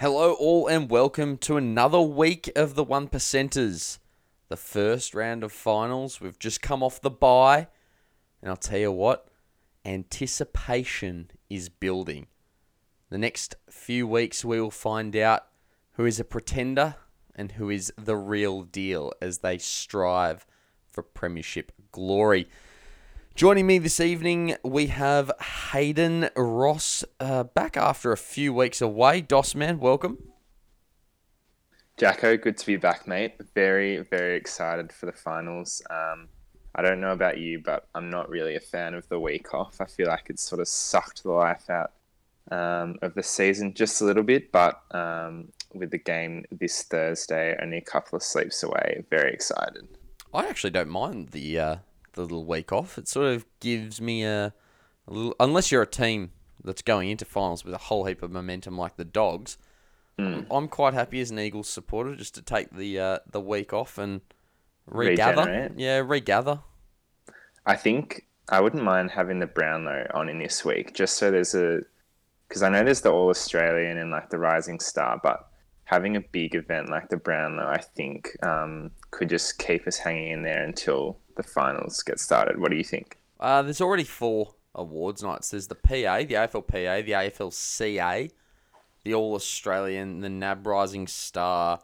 Hello, all, and welcome to another week of the One Percenters. The first round of finals. We've just come off the bye, and I'll tell you what, anticipation is building. The next few weeks, we will find out who is a pretender and who is the real deal as they strive for Premiership glory. Joining me this evening, we have Hayden Ross uh, back after a few weeks away. Doss man, welcome. Jacko, good to be back, mate. Very, very excited for the finals. Um, I don't know about you, but I'm not really a fan of the week off. I feel like it's sort of sucked the life out um, of the season just a little bit, but um, with the game this Thursday, only a couple of sleeps away, very excited. I actually don't mind the uh, the little week off. It sort of gives me a, a little, unless you're a team that's going into finals with a whole heap of momentum like the Dogs. Mm. I'm quite happy as an Eagles supporter just to take the uh, the week off and regather. Regenerate. Yeah, regather. I think I wouldn't mind having the Brownlow on in this week, just so there's a because I know there's the All Australian and like the Rising Star, but having a big event like the Brownlow, I think um, could just keep us hanging in there until the finals get started. What do you think? Uh, there's already four awards nights. There's the PA, the AFLPA, the AFLCA, the All Australian, the NAB Rising Star,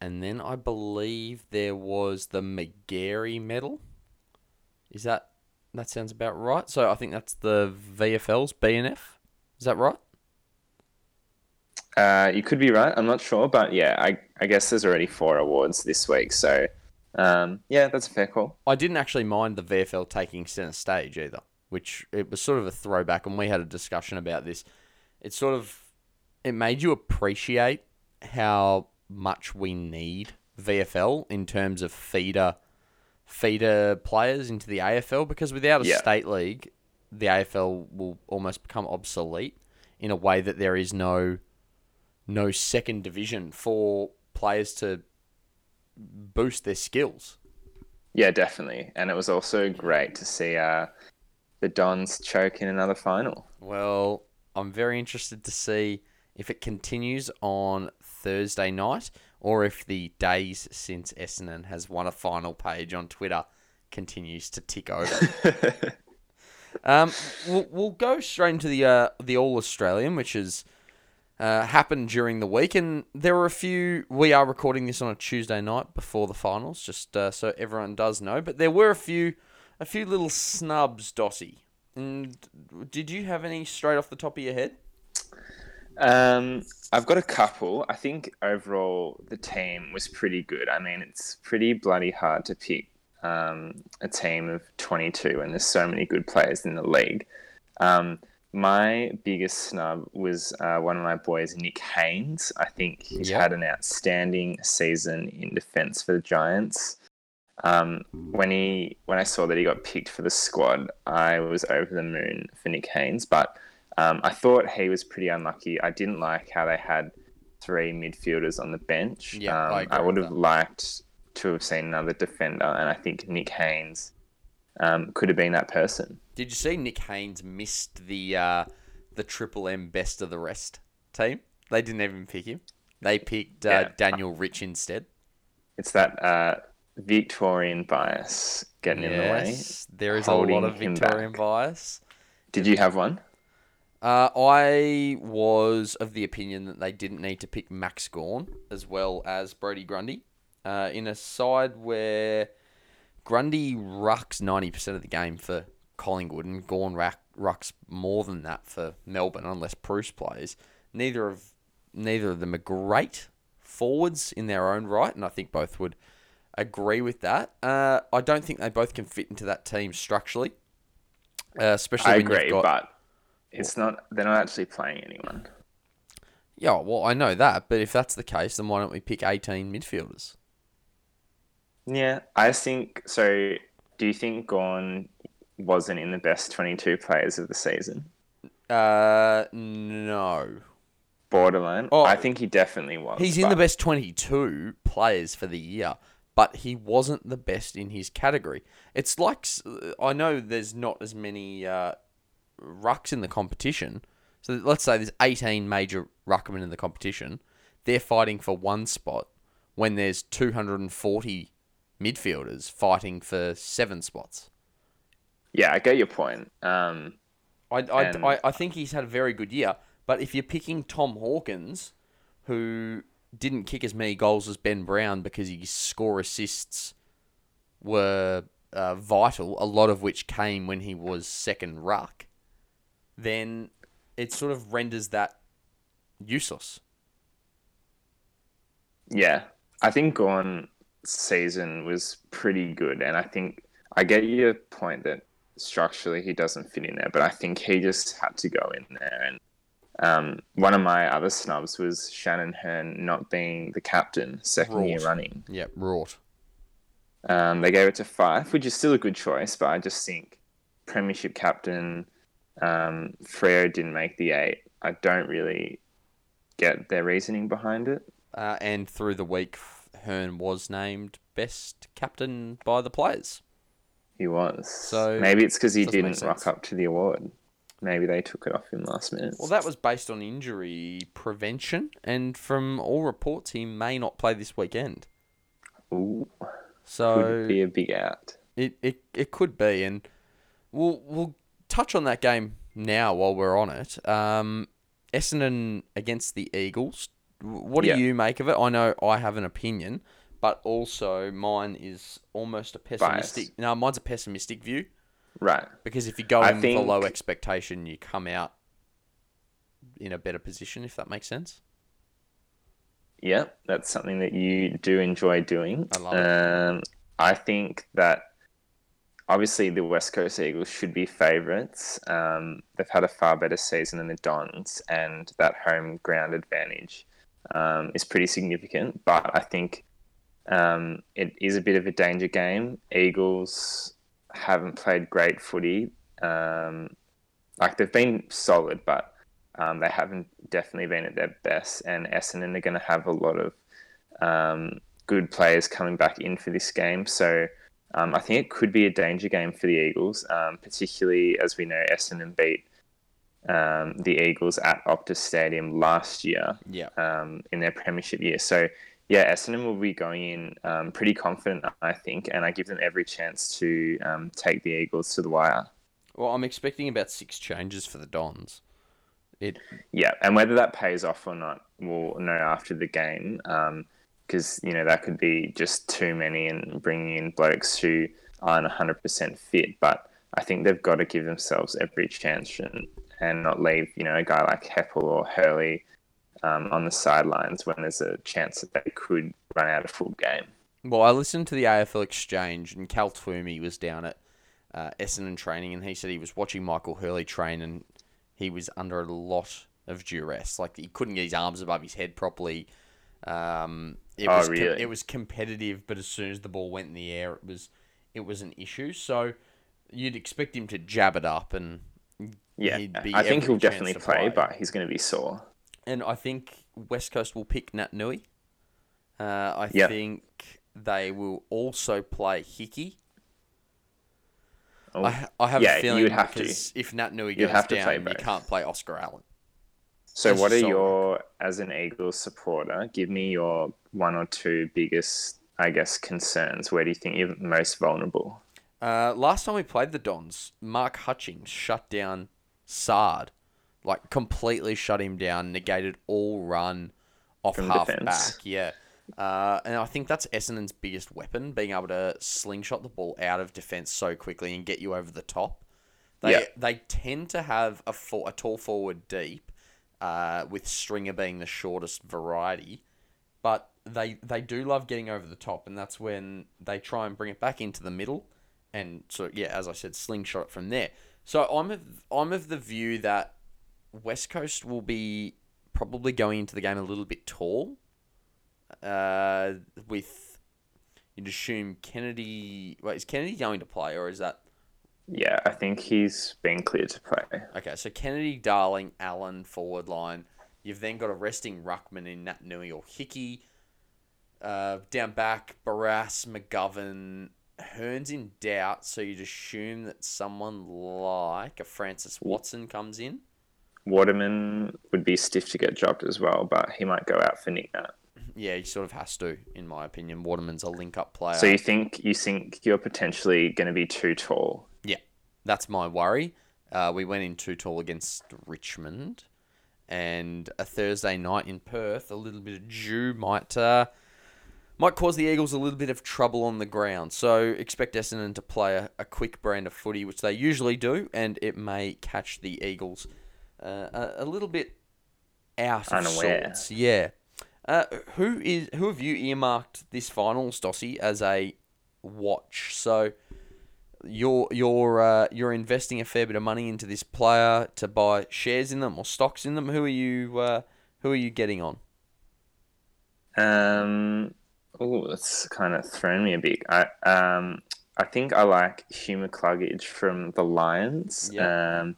and then I believe there was the McGarry Medal. Is that that sounds about right? So I think that's the VFL's BNF. Is that right? Uh, you could be right. I'm not sure, but yeah, I, I guess there's already four awards this week. So um, yeah, that's a fair call. I didn't actually mind the VFL taking centre stage either, which it was sort of a throwback, and we had a discussion about this. It sort of it made you appreciate how much we need VFL in terms of feeder feeder players into the AFL because without a Yeah. state league, the AFL will almost become obsolete in a way that there is no no second division for players to boost their skills. Yeah, definitely. And it was also great to see uh, the Dons choke in another final. Well, I'm very interested to see if it continues on Thursday night or if the days since Essendon has won a final page on Twitter continues to tick over. um, we'll, we'll go straight into the uh, the All Australian, which has uh, happened during the week, and there were a few. We are recording this on a Tuesday night before the finals, just uh, so everyone does know. But there were a few, a few little snubs, Dossie. And did you have any straight off the top of your head? Um, I've got a couple. I think overall the team was pretty good. I mean, it's pretty bloody hard to pick um, a team of 22 and there's so many good players in the league. Um, my biggest snub was uh, one of my boys, Nick Haynes. I think he's Yep. had an outstanding season in defence for the Giants. Um, when he when I saw that he got picked for the squad, I was over the moon for Nick Haynes. But um, I thought he was pretty unlucky. I didn't like how they had three midfielders on the bench. Yeah, um, I agree would have liked to have seen another defender, and I think Nick Haynes um, could have been that person. Did you see Nick Haynes missed the uh, the Triple M Best of the Rest team? They didn't even pick him. They picked uh, Yeah. Daniel Rich instead. It's that uh, Victorian bias getting in the way. Yes, there is a lot of Victorian bias. Did you have one? Uh, I was of the opinion that they didn't need to pick Max Gawn as well as Brodie Grundy uh, in a side where Grundy rucks 90% of the game for Collingwood and Gawn rack, rucks more than that for Melbourne unless Bruce plays. Neither of neither of them are great forwards in their own right, and I think both would agree with that. Uh, I don't think they both can fit into that team structurally, uh, especially I when agree, you've got but it's not. They're not actually playing anyone. Yeah, well, I know that, but if that's the case, then why don't we pick 18 midfielders? Yeah, I think so. Do you think Gawn wasn't in the best 22 players of the season? Uh, no. Borderline. Oh, I think he definitely was. He's in the best 22 players for the year, but he wasn't the best in his category. It's like, I know there's not as many uh, rucks in the competition. So let's say there's 18 major ruckmen in the competition. they're fighting for one spot when there's 240 midfielders fighting for seven spots. Yeah, I get your point. Um, I, I, And- I, I think he's had a very good year, but if you're picking Tom Hawkins, who didn't kick as many goals as Ben Brown because his score assists were uh, vital, a lot of which came when he was second ruck, then it sort of renders that useless. Yeah, I think Gawn season was pretty good, and I think I get your point that structurally he doesn't fit in there, but I think he just had to go in there. And um, one of my other snubs was Shannon Hurn not being the captain second year running. Yep, wrought. Um, they gave it to Fyfe, which is still a good choice, but I just think Premiership captain um, Freo didn't make the eight. I don't really get their reasoning behind it. Uh, and through the week, Hurn was named best captain by the players. He was. So, maybe it's because he didn't rock up to the award. Maybe they took it off him last minute. Well, that was based on injury prevention, and from all reports, he may not play this weekend. Ooh, So could be a big out. it, it, it could be, and we'll we'll touch on that game now while we're on it. Um, Essendon against the Eagles. What do Yeah. you make of it? I know I have an opinion, but also mine is almost a pessimistic. No, mine's a pessimistic view Right. because if you go I in with a low expectation, you come out in a better position. If that makes sense. Yeah, that's something that you do enjoy doing. I love it. um, I think that obviously the West Coast Eagles should be favourites. Um, they've had a far better season than the Dons, and that home ground advantage um, is pretty significant. But I think um, it is a bit of a danger game. Eagles haven't played great footy. Um, like they've been solid, but um, they haven't definitely been at their best. And Essendon are going to have a lot of um, good players coming back in for this game. So um, I think it could be a danger game for the Eagles, particularly as we know Essendon beat um, the Eagles at Optus Stadium last year Yeah. um, in their premiership year. So yeah, Essendon will be going in um, pretty confident, I think, and I give them every chance to um, take the Eagles to the wire. Well, I'm expecting about six changes for the Dons. It Yeah, and whether that pays off or not, we'll know after the game. Because you know that could be just too many and bringing in blokes who aren't hundred percent fit. But I think they've got to give themselves every chance and and not leave you know a guy like Heppell or Hurley um, on the sidelines when there's a chance that they could run out a full game. Well, I listened to the AFL Exchange, and Cal Twomey was down at uh, Essendon training, and he said he was watching Michael Hurley train, and he was under a lot of duress. Like he couldn't get his arms above his head properly. Um, it Oh, was com- really? it was competitive, but as soon as the ball went in the air, it was it was an issue. So you'd expect him to jab it up, and Yeah, I think he'll definitely to play, but he's going to be sore. and I think West Coast will pick Naitanui. Uh, I Yep. think they will also play Hickey. Oh, I, I have yeah, a you feeling would have to. if Naitanui goes have to down, play you can't play Oscar Allen. So, what are so your, as an Eagles supporter, give me your one or two biggest, I guess, concerns. Where do you think you're most vulnerable? Uh, last time we played the Dons, Mark Hutchings shut down Saad, like completely shut him down, negated all run off From half defence. back. Yeah. Uh, and I think that's Essendon's biggest weapon, being able to slingshot the ball out of defence so quickly and get you over the top. They Yeah. they tend to have a, for, a tall forward deep, uh, with Stringer being the shortest variety, but they they do love getting over the top, and that's when they try and bring it back into the middle, and so yeah, as I said, slingshot from there. So I'm of, I'm of the view that West Coast will be probably going into the game a little bit tall. Uh, with you'd assume Kennedy. Wait, is Kennedy going to play, or is that Yeah, I think he's been cleared to play. Okay, so Kennedy, Darling, Allen, forward line. You've then got a resting ruckman in Naitanui or Hickey. Uh, down back, Barrass, McGovern, Hurn's in doubt, so you'd assume that someone like a Francis Watson comes in. Waterman would be stiff to get dropped as well, but he might go out for Nick Nat. Yeah, he sort of has to, in my opinion. Waterman's a link-up player. So you think you think you're potentially going to be too tall? Yeah, that's my worry. Uh, we went in too tall against Richmond, and a Thursday night in Perth, a little bit of dew might uh, might cause the Eagles a little bit of trouble on the ground. So expect Essendon to play a, a quick brand of footy, which they usually do, and it may catch the Eagles uh, a, a little bit out of Unaware. sorts. Yeah. Uh, who is who have you earmarked this finals, Dossie, as a watch? So you're you're uh, you're investing a fair bit of money into this player to buy shares in them or stocks in them. Who are you uh, who are you getting on? Um, oh, that's kind of thrown me a bit. I um, I think I like Hugh McCluggage from the Lions. Yeah. Um,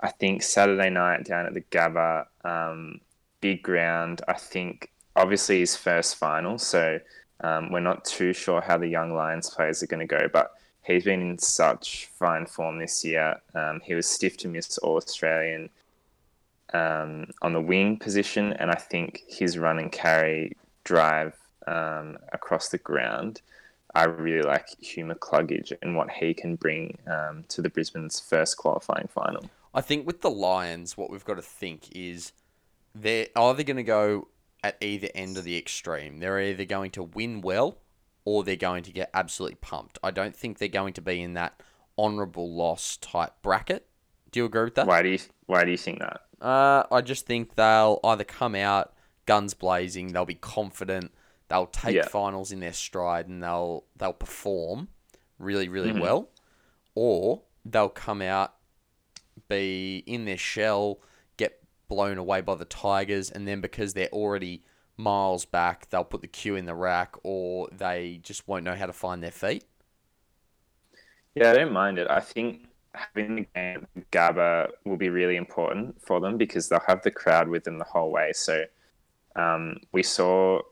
I think Saturday night down at the Gabba, um, big ground. I think obviously his first final, so um, we're not too sure how the young Lions players are going to go, but he's been in such fine form this year. Um, he was stiff to miss All Australian um, on the wing position, and I think his run and carry drive um, across the ground. I really like Hugh McCluggage and what he can bring um, to the Brisbane's first qualifying final. I think with the Lions, what we've got to think is they're either going to go at either end of the extreme. They're either going to win well or they're going to get absolutely pumped. I don't think they're going to be in that honourable loss type bracket. Do you agree with that? Why do you Why do you think that? Uh, I just think they'll either come out guns blazing, they'll be confident, they'll take Yeah. finals in their stride, and they'll they'll perform really really Mhm. well, or they'll come out be in their shell, get blown away by the Tigers, and then because they're already miles back, they'll put the cue in the rack, or they just won't know how to find their feet. Yeah, I don't mind it. I think having the game at Gabba will be really important for them because they'll have the crowd with them the whole way. So um, we saw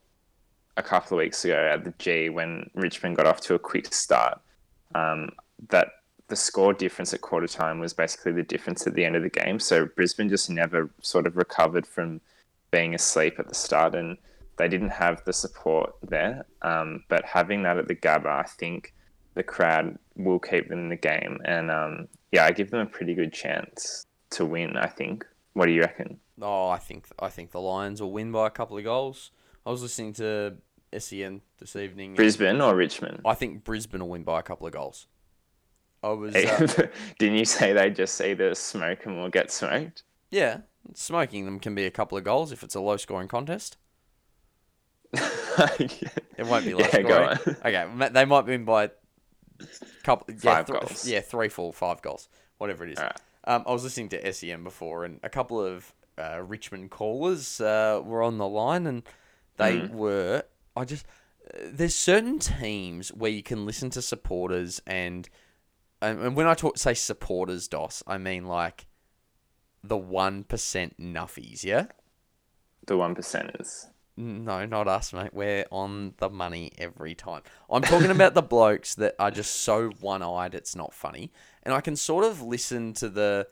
a couple of weeks ago at the G when Richmond got off to a quick start um, that the score difference at quarter time was basically the difference at the end of the game. So Brisbane just never sort of recovered from being asleep at the start and they didn't have the support there. Um, but having that at the Gabba, I think the crowd will keep them in the game. And um, yeah, I give them a pretty good chance to win, I think. What do you reckon? Oh, I think I think the Lions will win by a couple of goals. I was listening to SEN this evening. Brisbane or Richmond? I think Brisbane will win by a couple of goals. I was uh, Didn't you say they just either smoke them or get smoked? yeah, smoking them can be a couple of goals if it's a low scoring contest. It won't be low Yeah, go scoring. on. Okay, they might win by a couple yeah, Five th- goals. Yeah, three, four, five goals, whatever it is. Alright. Um, I was listening to SEN before, and a couple of uh, Richmond callers uh, were on the line, and they Mm. were. I just there's certain teams where you can listen to supporters, and and, and when I talk say supporters, Dos, I mean like the one percent nuffies, yeah. The one percenters. No, not us, mate. We're on the money every time. I'm talking about the blokes that are just so one-eyed it's not funny. And I can sort of listen to the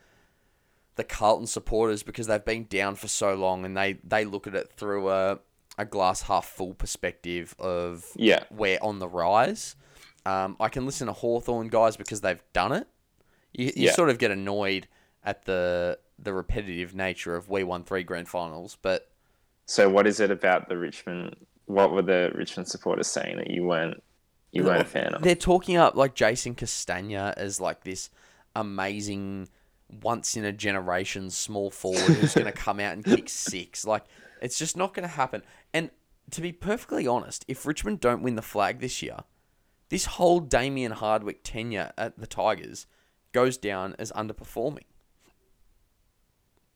the Carlton supporters because they've been down for so long and they, they look at it through a, a glass half full perspective of Yeah. we're on the rise. Um, I can listen to Hawthorn guys because they've done it. You, you Yeah. sort of get annoyed at the the repetitive nature of we won three grand finals, but So what is it about the Richmond? What were the Richmond supporters saying that you weren't you weren't a fan of? They're talking up like Jason Castagna as like this amazing, once in a generation small forward who's going to come out and kick six. Like it's just not going to happen. And to be perfectly honest, if Richmond don't win the flag this year, this whole Damien Hardwick tenure at the Tigers goes down as underperforming.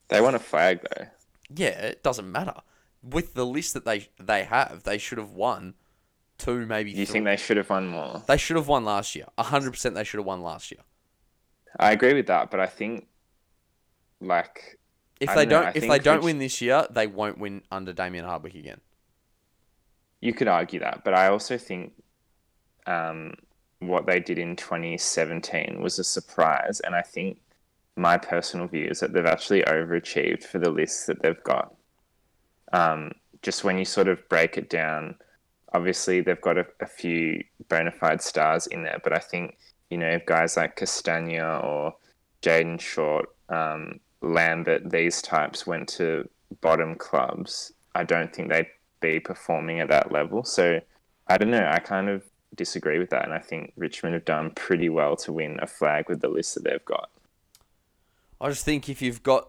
They want a flag though. Yeah, it doesn't matter. With the list that they they have, they should have won two, maybe Do You three. think they should have won more? they should have won last year. hundred percent, they should have won last year. I agree with that, but I think like If I they don't know, if they don't win this year, they won't win under Damien Hardwick again. you could argue that, but I also think um, what they did in 2017 was a surprise, and I think my personal view is that they've actually overachieved for the lists that they've got. Um, just when you sort of break it down, obviously they've got a, a few bona fide stars in there, but I think you know guys like Castagna or Jayden Short, um, Lambert, these types went to bottom clubs. I don't think they'd be performing at that level. So I don't know. I kind of disagree with that, and I think Richmond have done pretty well to win a flag with the list that they've got. I just think if you've got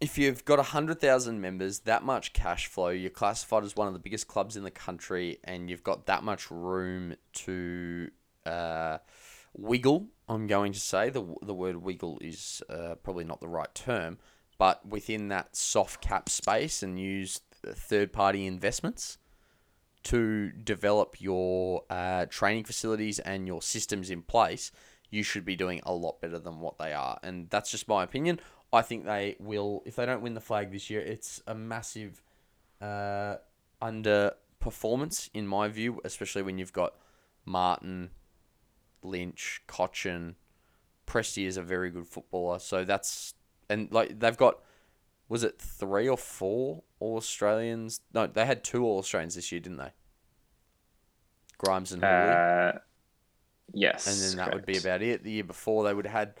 if you've got hundred thousand members, that much cash flow, you're classified as one of the biggest clubs in the country, and you've got that much room to uh, wiggle. I'm going to say the the word wiggle is uh, probably not the right term, but within that soft cap space, and use third party investments to develop your uh, training facilities and your systems in place, you should be doing a lot better than what they are. And that's just my opinion. I think they will, if they don't win the flag this year, it's a massive uh, underperformance, in my view, especially when you've got Martin, Lynch, Cotchin. Prestia is a very good footballer. So that's, and like they've got, was it three or four All Australians? No, they had two All Australians this year, didn't they? Grimes and. Uh, yes, and then that would be about it. The year before, they would have had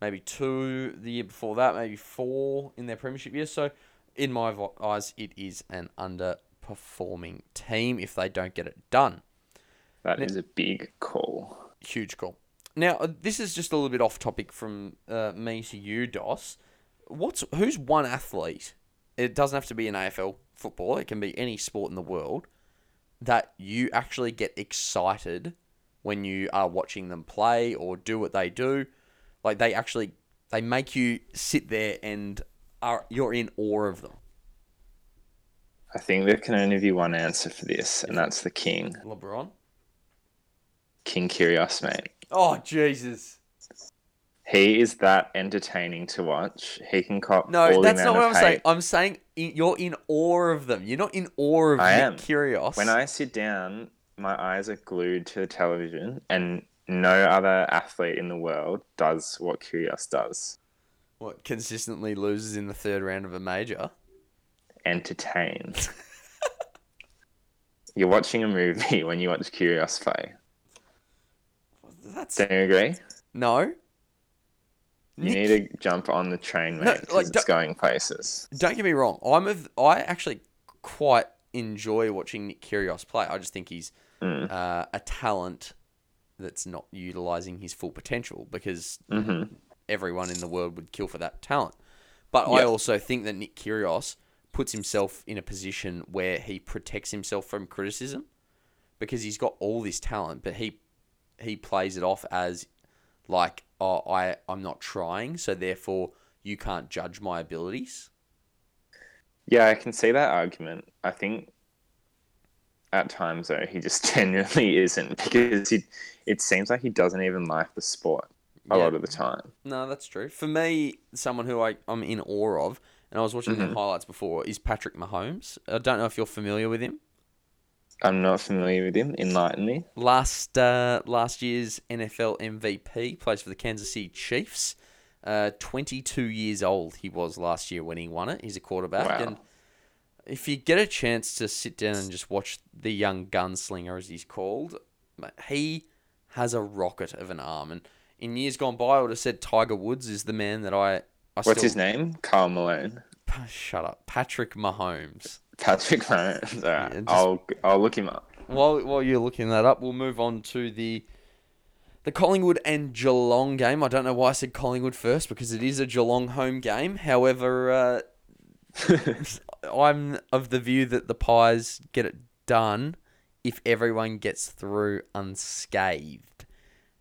maybe two. The year before that, maybe four in their premiership year. So, in my eyes, it is an underperforming team if they don't get it done. That is a big call. Huge call. Now, uh, this is just a little bit off topic from uh, me to you, Dos. What's who's one athlete? It doesn't have to be an AFL football. It can be any sport in the world that you actually get excited when you are watching them play or do what they do. Like they actually they make you sit there and are you're in awe of them. I think there can only be one answer for this, and that's the king, LeBron. King Kyrgios, mate. Oh Jesus! He is that entertaining to watch. He can cop No, all the that's not what I'm saying. I'm saying in, you're in awe of them. You're not in awe of I Nick am. Kyrgios. When I sit down, my eyes are glued to the television, and no other athlete in the world does what Kyrgios does. what consistently loses in the third round of a major. Entertain. You're watching a movie when you watch Kyrgios play. That's Don't you agree? no. You Nick- need to jump on the train, mate, No, like, it's going places. Don't get me wrong. I'm of I actually quite enjoy watching Nick Kyrgios play. I just think he's Mm. uh, a talent that's not utilizing his full potential because hmm everyone in the world would kill for that talent. But I also think that Nick Kyrgios puts himself in a position where he protects himself from criticism because he's got all this talent, but he he plays it off as like, oh, I I'm not trying, so therefore you can't judge my abilities. Yeah, I can see that argument. I think at times though he just genuinely isn't because he, it seems like he doesn't even like the sport a Yeah. lot of the time. No, that's true. For me, someone who I, I'm in awe of, and I was watching the Mhm. highlights before, is Patrick Mahomes. I don't know if you're familiar with him. I'm not familiar with him. Enlighten me. Last uh, last year's NFL MVP plays for the Kansas City Chiefs. Uh, 22 years old he was last year when he won it. He's a quarterback, Wow. and if you get a chance to sit down and just watch the young gunslinger, as he's called, he has a rocket of an arm. And in years gone by, I would have said Tiger Woods is the man that I. I What's still, his name? Karl Malone. Shut up, Patrick Mahomes. Patrick Mahomes. All right. Yeah, just- I'll I'll look him up. While while you're looking that up, we'll move on to the the Collingwood and Geelong game. I don't know why I said Collingwood first because it is a Geelong home game. However, uh, I'm of the view that the Pies get it done if everyone gets through unscathed.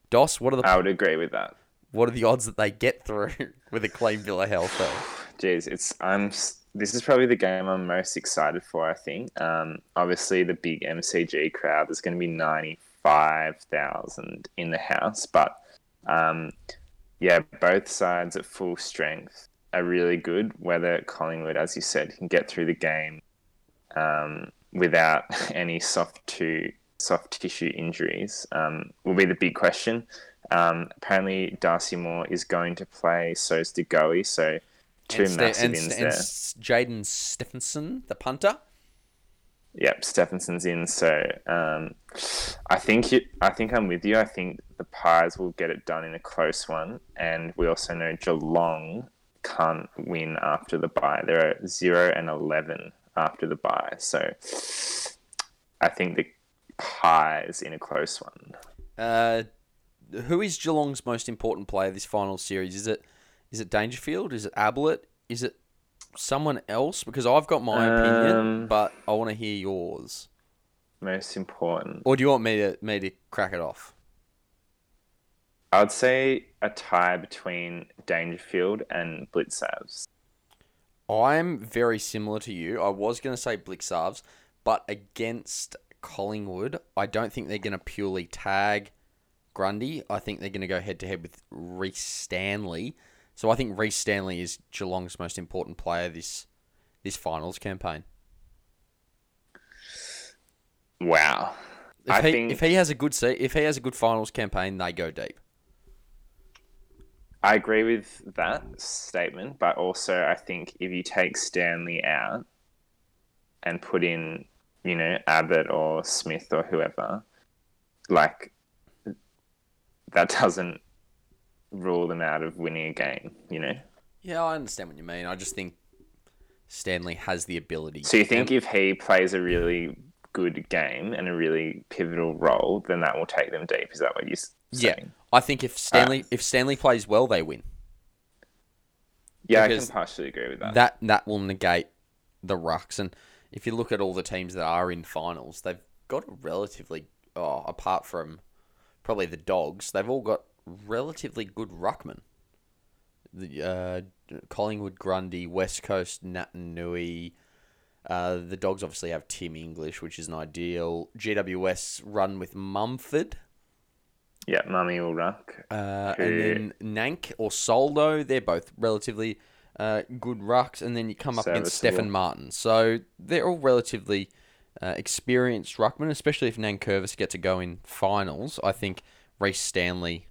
Dos, what are the I would agree with that. what are the odds that they get through with a clean bill of health? Though? Jeez, it's I'm. s- This is probably the game I'm most excited for. I think. Um, obviously, the big MCG crowd. is going to be ninety five thousand in the house, but um, yeah, both sides at full strength are really good. Whether Collingwood, as you said, can get through the game um, without any soft to soft tissue injuries um, will be the big question. Um, apparently, Darcy Moore is going to play, so's De Goey, so two and massive and, ins and there. Jaidyn Stephenson, the punter. Yep, Stephenson's in. So um, I think you, I think I'm with you. I think the Pies will get it done in a close one, and we also know Geelong can't win after the bye. They're zero and eleven after the bye. So I think the Pies in a close one. Uh, who is Geelong's most important player this final series? Is it is it Dangerfield? Is it Ablett? Is it someone else? Because I've got my opinion, Um, but I want to hear yours. Most important. Or do you want me to me to crack it off? I would say a tie between Dangerfield and Blicavs. I'm very similar to you. I was going to say Blicavs, but against Collingwood, I don't think they're going to purely tag Grundy. I think they're going to go head to head with Rhys Stanley. So I think Rhys Stanley is Geelong's most important player this this finals campaign. Wow. If I he think if he has a good se- if he has a good finals campaign, they go deep. I agree with that statement, but also I think if you take Stanley out and put in, you know, Abbott or Smith or whoever, like that doesn't rule them out of winning a game, you know. Yeah, I understand what you mean. I just think Stanley has the ability. So you think if he plays a really good game and a really pivotal role, then that will take them deep. Is that what you're saying? Yeah. I think if Stanley ah. if Stanley plays well, they win. Yeah, I can partially agree with that. That that will negate the rucks. And if you look at all the teams that are in finals, they've got a relatively oh, apart from probably the dogs, they've all got relatively good ruckman. The uh, Collingwood, Grundy, West Coast, Naitanui. Uh, the dogs obviously have Tim English, which is an ideal. GWS run with Mumford. Yeah, Mummy will ruck. Uh, and then Nank or Soldo, they're both relatively uh, good rucks. And then you come up against. Stefan Martin. So they're all relatively uh, experienced ruckmen, especially if Nankervis get to go in finals. I think Rhys Stanley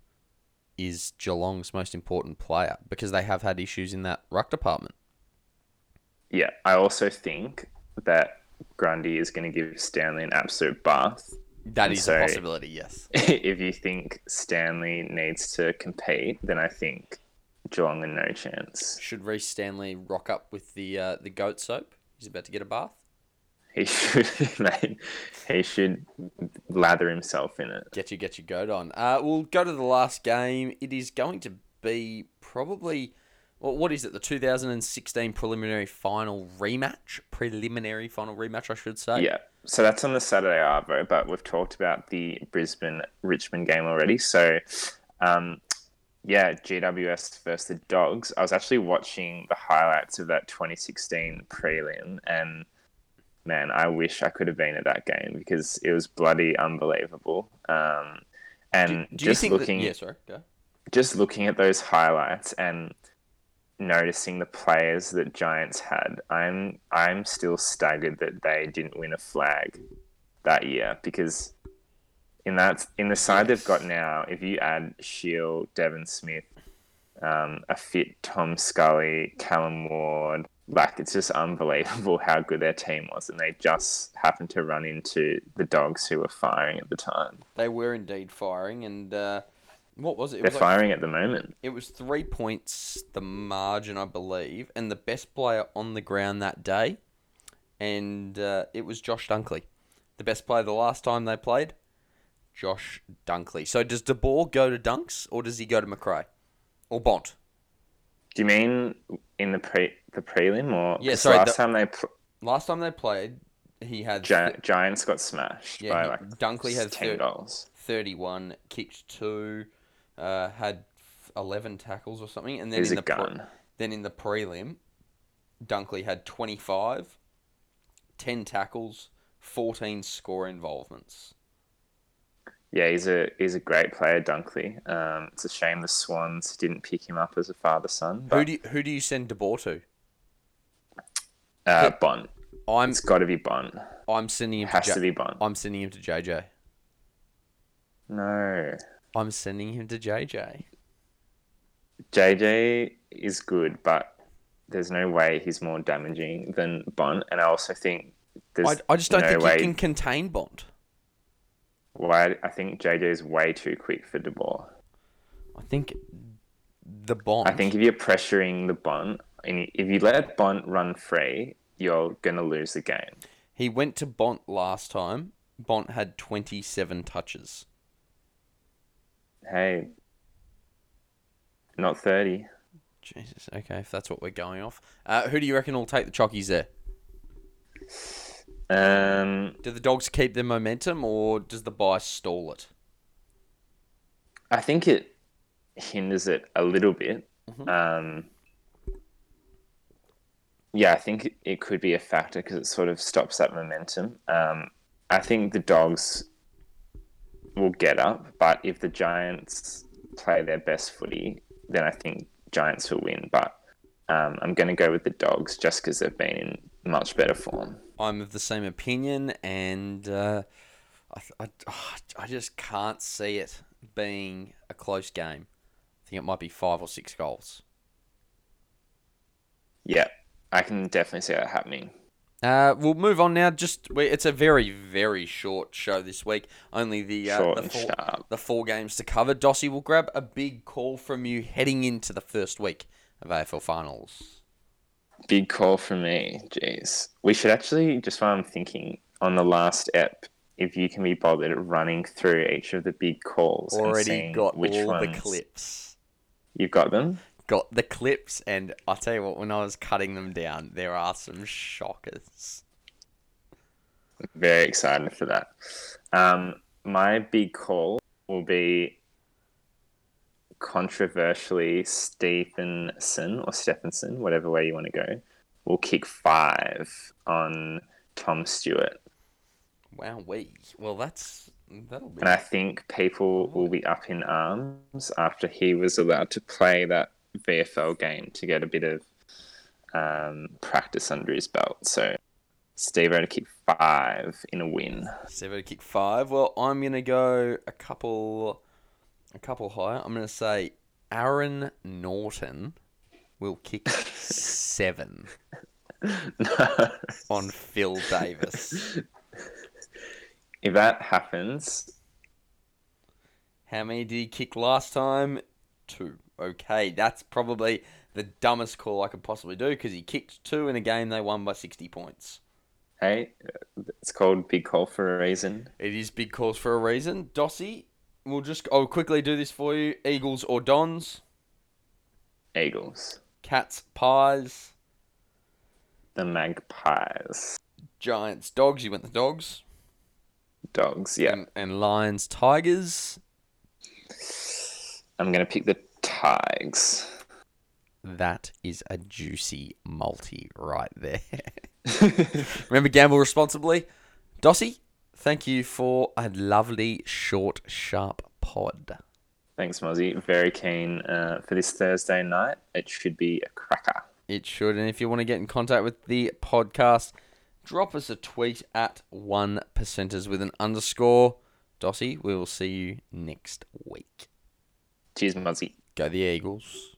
is Geelong's most important player because they have had issues in that ruck department. Yeah, I also think that Grundy is going to give Stanley an absolute bath. That And is so- a possibility, yes. if you think Stanley needs to compete, then I think Geelong are no chance. Should Rhys Stanley rock up with the uh, the goat soap? He's about to get a bath. He should, mate, he should lather himself in it. Get you, get your goat on. Uh, we'll go to the last game. It is going to be probably, well, what is it? The 2016 preliminary final rematch, preliminary final rematch, I should say. Yeah, so that's on the Saturday Arvo, but we've talked about the Brisbane Richmond game already. So, um, yeah, GWS versus the Dogs. I was actually watching the highlights of that 2016 prelim, and man, I wish I could have been at that game because it was bloody unbelievable. Um, and Do you just looking, that? Yeah, sorry. Just looking at those highlights and noticing the players that Giants had, I'm I'm still staggered that they didn't win a flag that year because in that in the side they've got now, if you add Shiel, Devon Smith, um, a fit Tom Scully, Callum Ward, like it's just unbelievable how good their team was, and they just happened to run into the dogs who were firing at the time. They were indeed firing, and uh, what was it? It They're was, like, firing at the moment. it was three points, the margin, I believe, and the best player on the ground that day, and uh, it was Josh Dunkley. The best player the last time they played, Josh Dunkley. So does De Boer go to Dunks, or does he go to McRae? Or Bont? Do you mean in the pre the prelim or Yeah, sorry, Last the- time they pl- Last time they played, he had Gi- Giants got smashed Yeah, by he- like Dunkley had ten thir- goals. 31, kicked two, uh, had 11 tackles or something, and then He's in a the pre- then in the prelim, Dunkley had 25, 10 tackles, 14 score involvements. Yeah, he's a he's a great player, Dunkley. Um, it's a shame the Swans didn't pick him up as a father son. Who do you, who do you send De Boer to? uh, Bont, I'm it's got to be Bont. I'm sending him to, Has J- to be Bont. I'm sending him to JJ. No. I'm sending him to JJ. JJ is good, but there's no way he's more damaging than Bont. And I also think there's I, I just don't no think way. he can contain Bont. Why I think JJ is way too quick for De Boer. I think the Bont. I think if you're pressuring the Bont, and if you let Bont run free, you're gonna lose the game. he went to Bont last time. Bont had 27 touches. Hey, not thirty. Jesus. Okay, if that's what we're going off. Uh, who do you reckon will take the chockies there? Um, Do the dogs keep their momentum or does the bye stall it? I think it hinders it a little bit. Mhm. Um, yeah, I think it could be a factor because it sort of stops that momentum. Um, I think the dogs will get up, but if the Giants play their best footy, then I think Giants will win. But um, I'm going to go with the dogs just because they've been in much better form. I'm of the same opinion, and uh, I, I, oh, I just can't see it being a close game. I think it might be five or six goals. Yeah, I can definitely see that happening. Uh, we'll move on now. Just we- it's a very very short show this week. Only the uh, the, four, the four games to cover. Dossie will grab a big call from you heading into the first week of AFL finals. Big call from me. Jeez. We should actually, just while I'm thinking, on the last ep, if you can be bothered running through each of the big calls. Already got which all the clips. You've got them? Got the clips, and I'll tell you what. When I was cutting them down, there are some shockers. Very excited for that. Um, my big call will be controversially Stephenson or Stephenson, whatever way you want to go, will kick five on Tom Stewart. Wow, we. Well, that's that'll be. And I think people will be up in arms after he was allowed to play that VFL game to get a bit of um, practice under his belt. So Steve to kick five in a win. Seven to kick five. Well, I'm gonna go a couple, a couple higher. I'm gonna say Aaron Naughton will kick seven on Phil Davis. if that happens, How many did he kick last time? Two. Okay, that's probably the dumbest call I could possibly do because he kicked two in a game they won by 60 points. hey, it's called big call for a reason. It is big calls for a reason. Dossie, we'll just I'll quickly do this for you. Eagles or Dons, Eagles, Cats, Pies, the Magpies, Giants, Dogs. You went the Dogs. Dogs. Yeah, And, and Lions, Tigers. I'm gonna pick the Tigers. That is a juicy multi right there. Remember, gamble responsibly. Dossie, thank you for a lovely, short, sharp pod. Thanks, Mozzie. Very keen uh, for this Thursday night. It should be a cracker. It should. And if you want to get in contact with the podcast, drop us a tweet at one percenters with an underscore. Dossie, we will see you next week. Cheers, Muzzy. Go the Eagles.